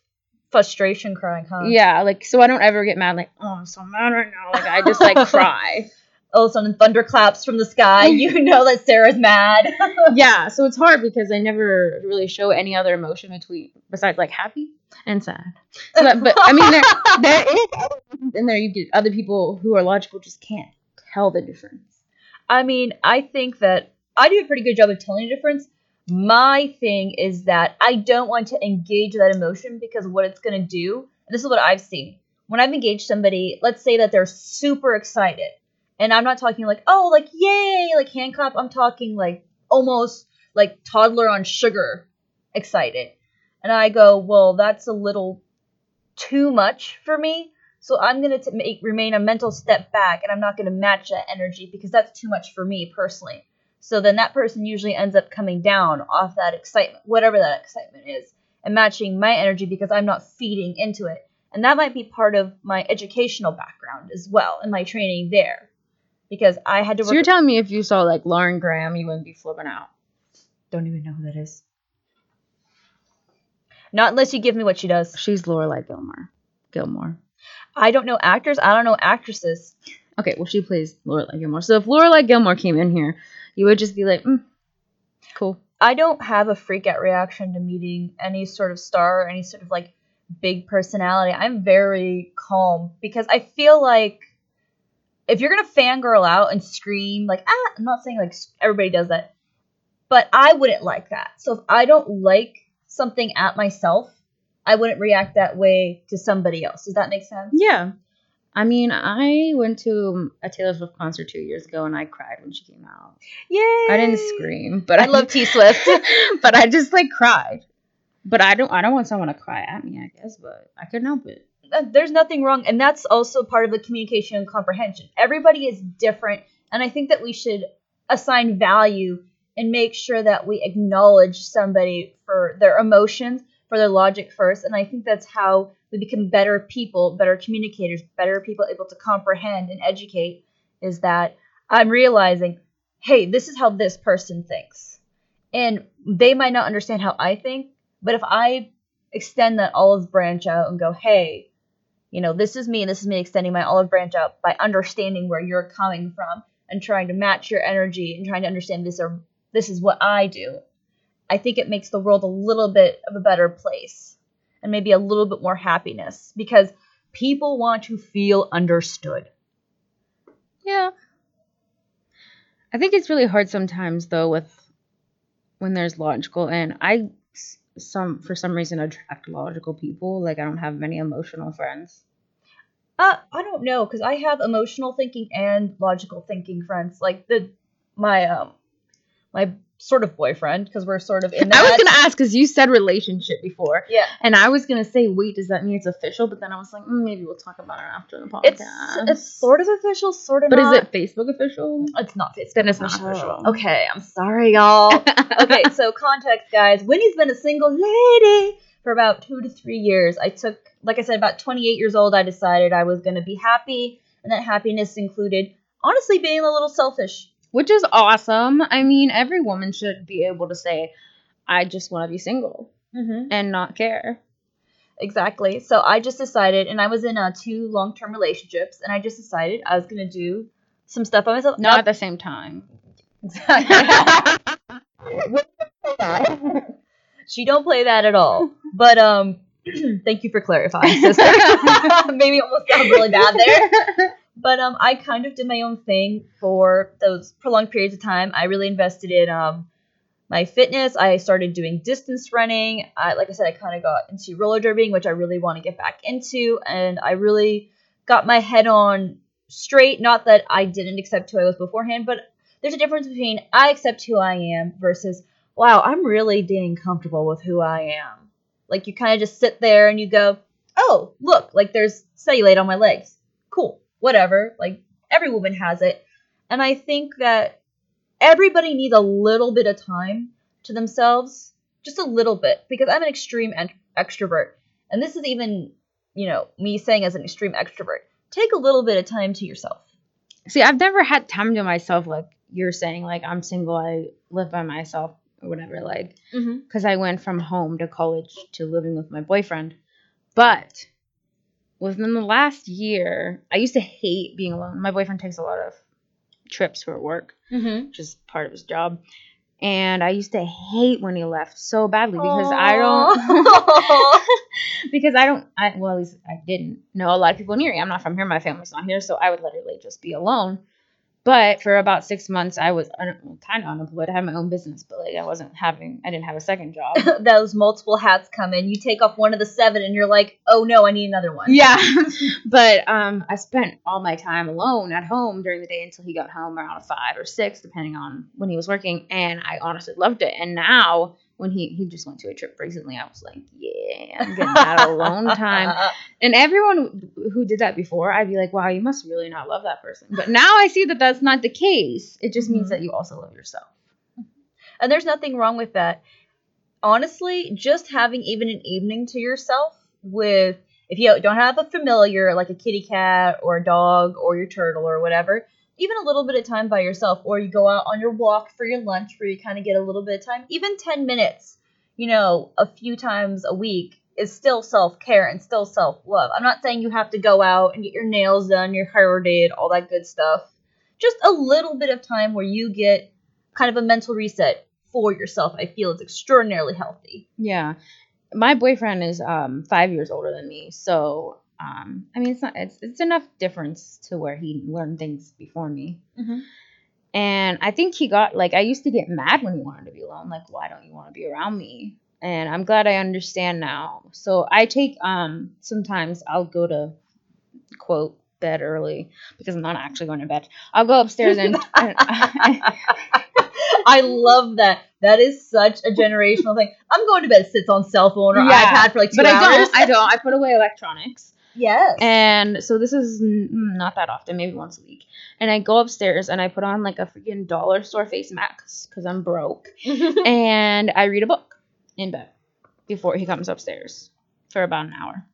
frustration crying, huh? Yeah, like so I don't ever get mad. Like oh, I'm so mad right now. Like I just like cry. All of a sudden, thunderclaps from the sky. You know that Sarah's mad. yeah, so it's hard because I never really show any other emotion between besides like happy and sad. So that, but I mean, there there is in there. You get other people who are logical just can't tell the difference. I mean, I think that I do a pretty good job of telling the difference. My thing is that I don't want to engage that emotion because what it's going to do, and this is what I've seen. When I've engaged somebody, let's say that they're super excited, and I'm not talking like, oh, like, yay, like hand clap. I'm talking like almost like toddler on sugar excited. And I go, well, that's a little too much for me. So I'm gonna make remain a mental step back, and I'm not gonna match that energy because that's too much for me personally. So then that person usually ends up coming down off that excitement, whatever that excitement is, and matching my energy because I'm not feeding into it. And that might be part of my educational background as well, and my training there, because I had to. So you're telling me if you saw like Lauren Graham, you wouldn't be flipping out? don't even know who that is. Not unless you give me what she does. She's Lorelai Gilmore. Gilmore. I don't know actors. I don't know actresses. Okay, well she plays Lorelai Gilmore. So if Lorelai Gilmore came in here, you would just be like, mm, cool. I don't have a freak out reaction to meeting any sort of star or any sort of like big personality. I'm very calm because I feel like if you're gonna fangirl out and scream, like ah, I'm not saying like everybody does that, but I wouldn't like that. So if I don't like something at myself, I wouldn't react that way to somebody else. Does that make sense? Yeah. I mean, I went to a Taylor Swift concert two years ago and I cried when she came out. Yay! I didn't scream, but I love T Swift. but I just like cried. But I don't. I don't want someone to cry at me. I guess, but I couldn't help it. Uh, there's nothing wrong and that's also part of the communication and comprehension. Everybody is different and i think that we should assign value and make sure that we acknowledge somebody for their emotions for their logic first and i think that's how we become better people better communicators better people able to comprehend and educate is that i'm realizing hey this is how this person thinks. And they might not understand how i think but if i extend that olive branch out and go hey you know, this is me this is me extending my olive branch out by understanding where you're coming from and trying to match your energy and trying to understand this or this is what I do. I think it makes the world a little bit of a better place and maybe a little bit more happiness because people want to feel understood. Yeah. I think it's really hard sometimes though with when there's logical and I some for some reason attract logical people. Like I don't have many emotional friends. Uh, I don't know because I have emotional thinking and logical thinking friends. Like the my um my sort of boyfriend because we're sort of in that. I was gonna ask because you said relationship before, yeah. and I was gonna say, wait, does that mean it's official? But then I was like, mm, maybe we'll talk about it after the podcast. It's it's sort of official, sort of but not. is it Facebook official? It's not Facebook. Then it's not official. official. Okay, I'm sorry, y'all. okay, so context, guys. Winnie's been a single lady for about two to three years. I took, like I said, about 28 years old. I decided I was going to be happy, and that happiness included, honestly, being a little selfish. Which is awesome. I mean, every woman should be able to say, I just want to be single Mm-hmm. and not care. Exactly. So I just decided, and I was in uh, two long-term relationships, and I just decided I was going to do some stuff by myself. Not at the same time. Exactly. she don't play that at all. But um, thank you for clarifying, sister. Maybe almost sound really bad there. But um, I kind of did my own thing for those prolonged periods of time. I really invested in um, my fitness. I started doing distance running. I, like I said, I kind of got into roller derbying, which I really want to get back into, and I really got my head on straight. Not that I didn't accept who I was beforehand, but there's a difference between I accept who I am versus wow, I'm really being comfortable with who I am. Like you kind of just sit there and you go, oh, look, like there's cellulite on my legs. Cool whatever. Like every woman has it. And I think that everybody needs a little bit of time to themselves, just a little bit, because I'm an extreme extrovert. And this is even, you know, me saying as an extreme extrovert. Take a little bit of time to yourself. See, I've never had time to myself like you're saying, like I'm single, I live by myself or whatever, like, because Mm-hmm. I went from home to college to living with my boyfriend. But within the last year, I used to hate being alone. My boyfriend takes a lot of trips for work, Mm-hmm. which is part of his job. And I used to hate when he left so badly because I don't because I don't I well at least I didn't know a lot of people near me. I'm not from here, my family's not here, so I would literally just be alone. But for about six months, I was un- kind of unemployed. I had my own business, but like I wasn't having, I didn't have a second job. Those multiple hats come in. You take off one of the seven, and you're like, "Oh no, I need another one." Yeah. but um, I spent all my time alone at home during the day until he got home around five or six, depending on when he was working. And I honestly loved it. And now, when he he just went to a trip recently, I was like, yeah, I'm getting that alone time. And everyone who did that before, I'd be like, wow, you must really not love that person. But now I see that that's not the case. It just means Mhm. that you also love yourself. And there's nothing wrong with that. Honestly, just having even an evening to yourself with if you don't have a familiar like a kitty cat or a dog or your turtle or whatever, even a little bit of time by yourself or you go out on your walk for your lunch where you kind of get a little bit of time, even 10 minutes, you know, a few times a week is still self-care and still self-love. I'm not saying you have to go out and get your nails done, your hair did, all that good stuff. Just a little bit of time where you get kind of a mental reset for yourself, I feel is extraordinarily healthy. Yeah. My boyfriend is um five years older than me, so um I mean it's not it's it's enough difference to where he learned things before me. Mm-hmm. And I think he got like I used to get mad when he wanted to be alone, like why don't you want to be around me? And I'm glad I understand now. So I take um sometimes I'll go to quote bed early because I'm not actually going to bed. I'll go upstairs and, and I love that. That is such a generational thing. I'm going to bed, sits on cell phone or Yeah, iPad for like two but I don't I don't I put away electronics. Yes. And so this is n- mm, not that often, maybe once a week. And I go upstairs and I put on like a freaking dollar store face mask because I'm broke. and I read a book in bed before he comes upstairs for about an hour.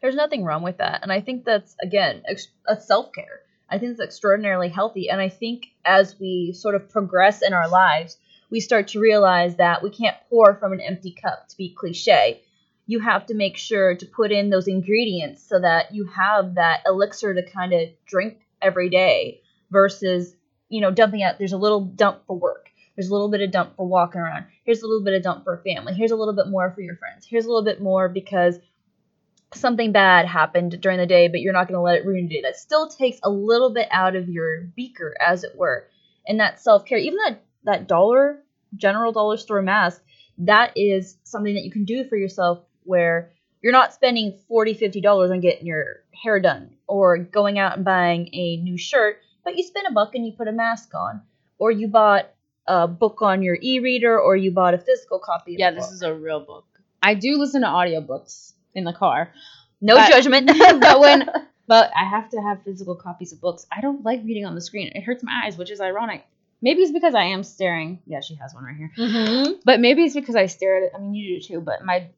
There's nothing wrong with that. And I think that's, again, ex- a self care. I think it's extraordinarily healthy. And I think as we sort of progress in our lives, we start to realize that we can't pour from an empty cup, to be cliche. You have to make sure to put in those ingredients so that you have that elixir to kind of drink every day versus, you know, dumping out. There's a little dump for work. There's a little bit of dump for walking around. Here's a little bit of dump for family. Here's a little bit more for your friends. Here's a little bit more because something bad happened during the day, but you're not going to let it ruin your day. That still takes a little bit out of your beaker, as it were. And that self care, even that that dollar general dollar store mask, that is something that you can do for yourself where you're not spending 40 50 dollars on getting your hair done or going out and buying a new shirt but you spend a buck and you put a mask on or you bought a book on your e-reader or you bought a physical copy of Yeah, the this book. is a real book. I do listen to audiobooks in the car, no but- judgment but when but I have to have physical copies of books. I don't like reading on the screen. It hurts my eyes, which is ironic. Maybe it's because I am staring. Yeah, she has one right here. Mhm. But maybe it's because I stare at it. I mean, you do too. But my s-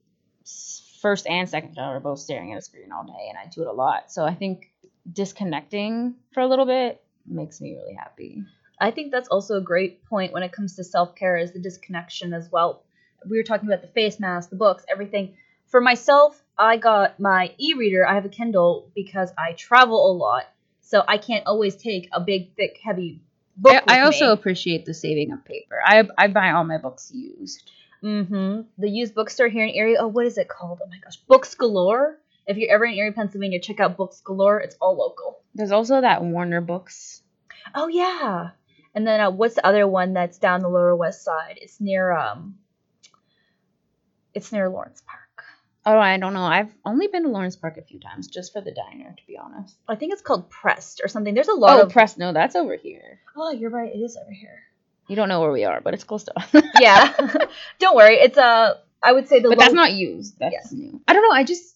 first and second job are both staring at a screen all day, and I do it a lot. So I think disconnecting for a little bit makes me really happy. I think that's also a great point when it comes to self care is the disconnection as well. We were talking about the face mask, the books, everything. For myself, I got my e reader. I have a Kindle because I travel a lot. So I can't always take a big, thick, heavy book. I, I also me. appreciate the saving of paper. I I buy all my books used. Mm-hmm. The used bookstore here in Erie. Oh, what is it called? Oh my gosh, Books Galore. If you're ever in Erie, Pennsylvania, check out Books Galore. It's all local. There's also that Warner Books. Oh yeah. And then uh, what's the other one that's down the Lower West Side? It's near um. It's near Lawrence Park. Oh, I don't know. I've only been to Lawrence Park a few times, just for the diner, to be honest. I think it's called Prest or something. There's a lot Oh, of. Press. No, that's over here. oh, you're right. It is over here. You don't know where we are, but it's close to us. Yeah. don't worry. It's uh. I would say the. but that's not used. That's new. I don't know. I just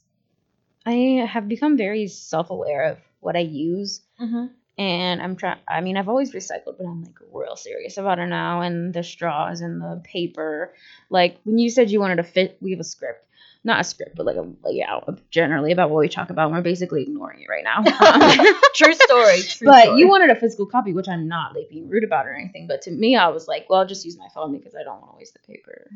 I have become very self-aware of what I use, Mhm. and I'm trying. I mean, I've always recycled, but I'm like real serious about it now. And the straws and the paper. Like when you said you wanted to fit, we have a script. Not a script, but like a layout yeah, generally about what we talk about. We're basically ignoring it right now. True story. True but story. you wanted a physical copy, which I'm not like being rude about or anything. But to me, I was like, well, I'll just use my phone because I don't want to waste the paper.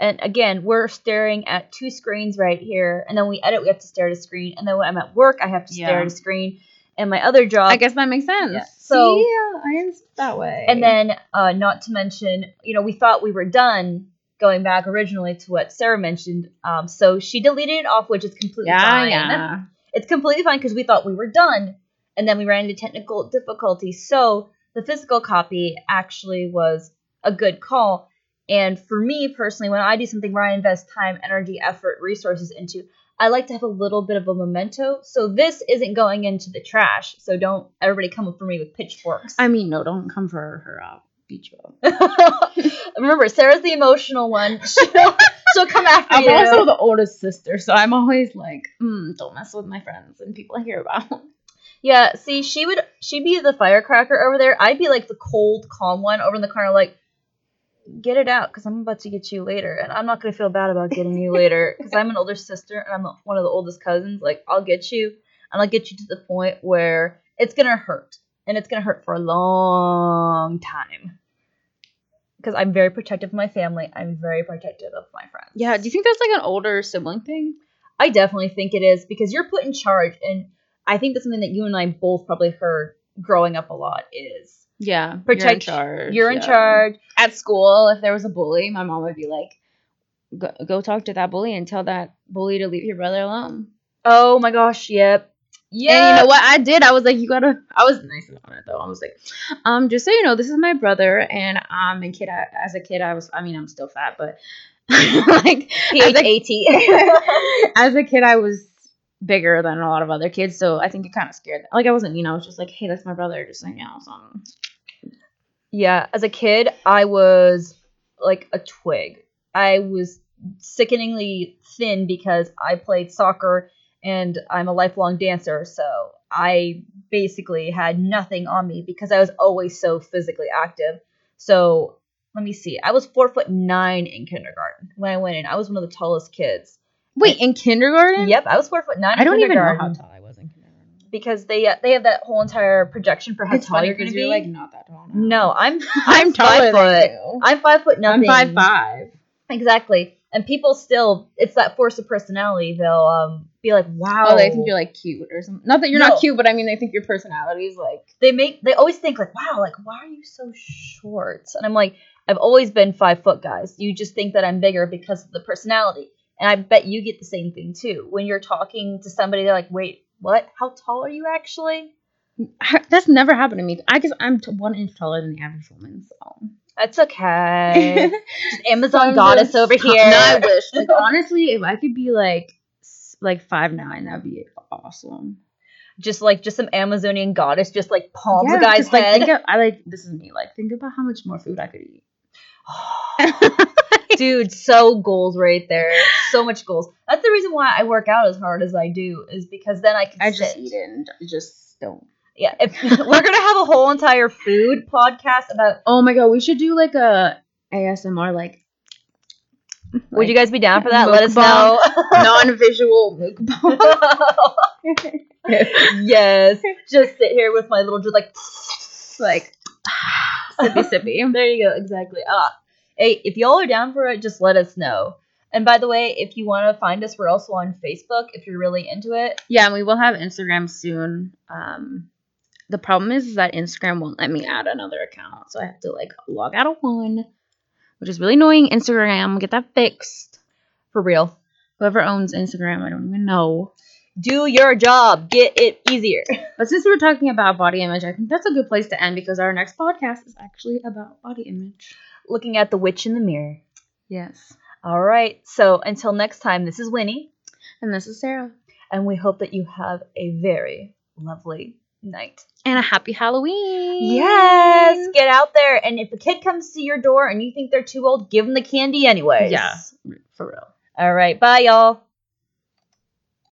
And again, we're staring at two screens right here, and then we edit. We have to stare at a screen, and then when I'm at work, I have to stare Yeah. at a screen. And my other job, I guess that makes sense. yeah, so- See, I am that way. And then, uh, not to mention, you know, we thought we were done going back originally to what Sarah mentioned. Um, so she deleted it off, which is completely yeah, fine. yeah. It's completely fine because we thought we were done. And then we ran into technical difficulties. So the physical copy actually was a good call. And for me personally, when I do something where I invest time, energy, effort, resources into, I like to have a little bit of a memento. So this isn't going into the trash. So don't everybody come up for me with pitchforks. I mean, no, don't come for her. I'll beat you up. Remember, Sarah's the emotional one. She'll, she'll come after me. I'm you. also the oldest sister, so I'm always like, mm, don't mess with my friends and people I hear about. yeah, see, she would she'd be the firecracker over there. I'd be like the cold, calm one over in the corner, like, get it out, because I'm about to get you later, and I'm not gonna feel bad about getting you later, because I'm an older sister and I'm one of the oldest cousins. Like, I'll get you, and I'll get you to the point where it's gonna hurt, and it's gonna hurt for a long time. Because I'm very protective of my family. I'm very protective of my friends. Yeah, do you think that's like an older sibling thing? I definitely think it is because you're put in charge, and I think that's something that you and I both probably heard growing up a lot is Yeah, Protect- You're in charge. you're in yeah. charge. At school, if there was a bully, my mom would be like, go, go talk to that bully and tell that bully to leave your brother alone. Oh my gosh, yep, yeah. And you know what I did? I was like, you gotta. I was nice about it though. I was like, um, just so you know, this is my brother, and um, and kid, I, as a kid, I was. I mean, I'm still fat, but like as a, as a kid, I was bigger than a lot of other kids, so I think it kind of scared. Them. Like I wasn't, you know, I was just like, hey, that's my brother, just like you know, something. yeah, as a kid, I was like a twig. I was sickeningly thin because I played soccer and I'm a lifelong dancer, so I basically had nothing on me because I was always so physically active. So let me see. I was four foot nine in kindergarten when I went in. I was one of the tallest kids. Wait, in kindergarten? Yep, I was four foot nine. I don't even know how tall I was in kindergarten. because they uh, they have that whole entire projection for how It's tall you're going to be. like not that tall. now. no, I'm I'm taller five foot. than you. I'm five foot I'm five five. Exactly. And people still, it's that force of personality. They'll um be like, "Wow." Oh, they think you're like cute or something. Not that you're No. not cute, but I mean they think your personality is like. They make. They always think like, "Wow, like why are you so short?" And I'm like, I've always been five foot, guys. You just think that I'm bigger because of the personality. And I bet you get the same thing too. When you're talking to somebody, they're like, "Wait, what? How tall are you actually?" That's never happened to me. I guess I'm t- one inch taller than the average woman, so. That's okay. Amazon I'm goddess over here. No, I wish. Like honestly, if I could be like s- like five nine, that'd be awesome. just like just some Amazonian goddess, just like palms Yeah, a guy's just, like, head. think of- I like this is me. Like think about how much more food I could eat. Dude, so goals right there. So much goals. That's the reason why I work out as hard as I do, is because then I can I sit. just eat it and just don't. Yeah, if we're gonna have a whole entire food podcast about Oh my god, we should do like a ASMR like. would you guys be down for that? Let us know. non-visual mukbang? yes. Just sit here with my little just like like sippy sippy. There you go, exactly. Ah. Hey, if y'all are down for it, just let us know. And by the way, if you want to find us, we're also on Facebook if you're really into it. Yeah, and we will have Instagram soon. Um, the problem is, is that Instagram won't let me add another account, so I have to like log out of one, which is really annoying. Instagram, get that fixed. For real. Whoever owns Instagram, I don't even know. Do your job. Get it easier. But since we were talking about body image, I think that's a good place to end because our next podcast is actually about body image. Looking at the witch in the mirror. Yes. All right. So until next time, this is Winnie, And this is Sarah. and we hope that you have a very lovely night. And a happy Halloween. Yes, get out there. And if a kid comes to your door and you think they're too old, give them the candy anyways. Yeah, for real. All right. Bye, y'all.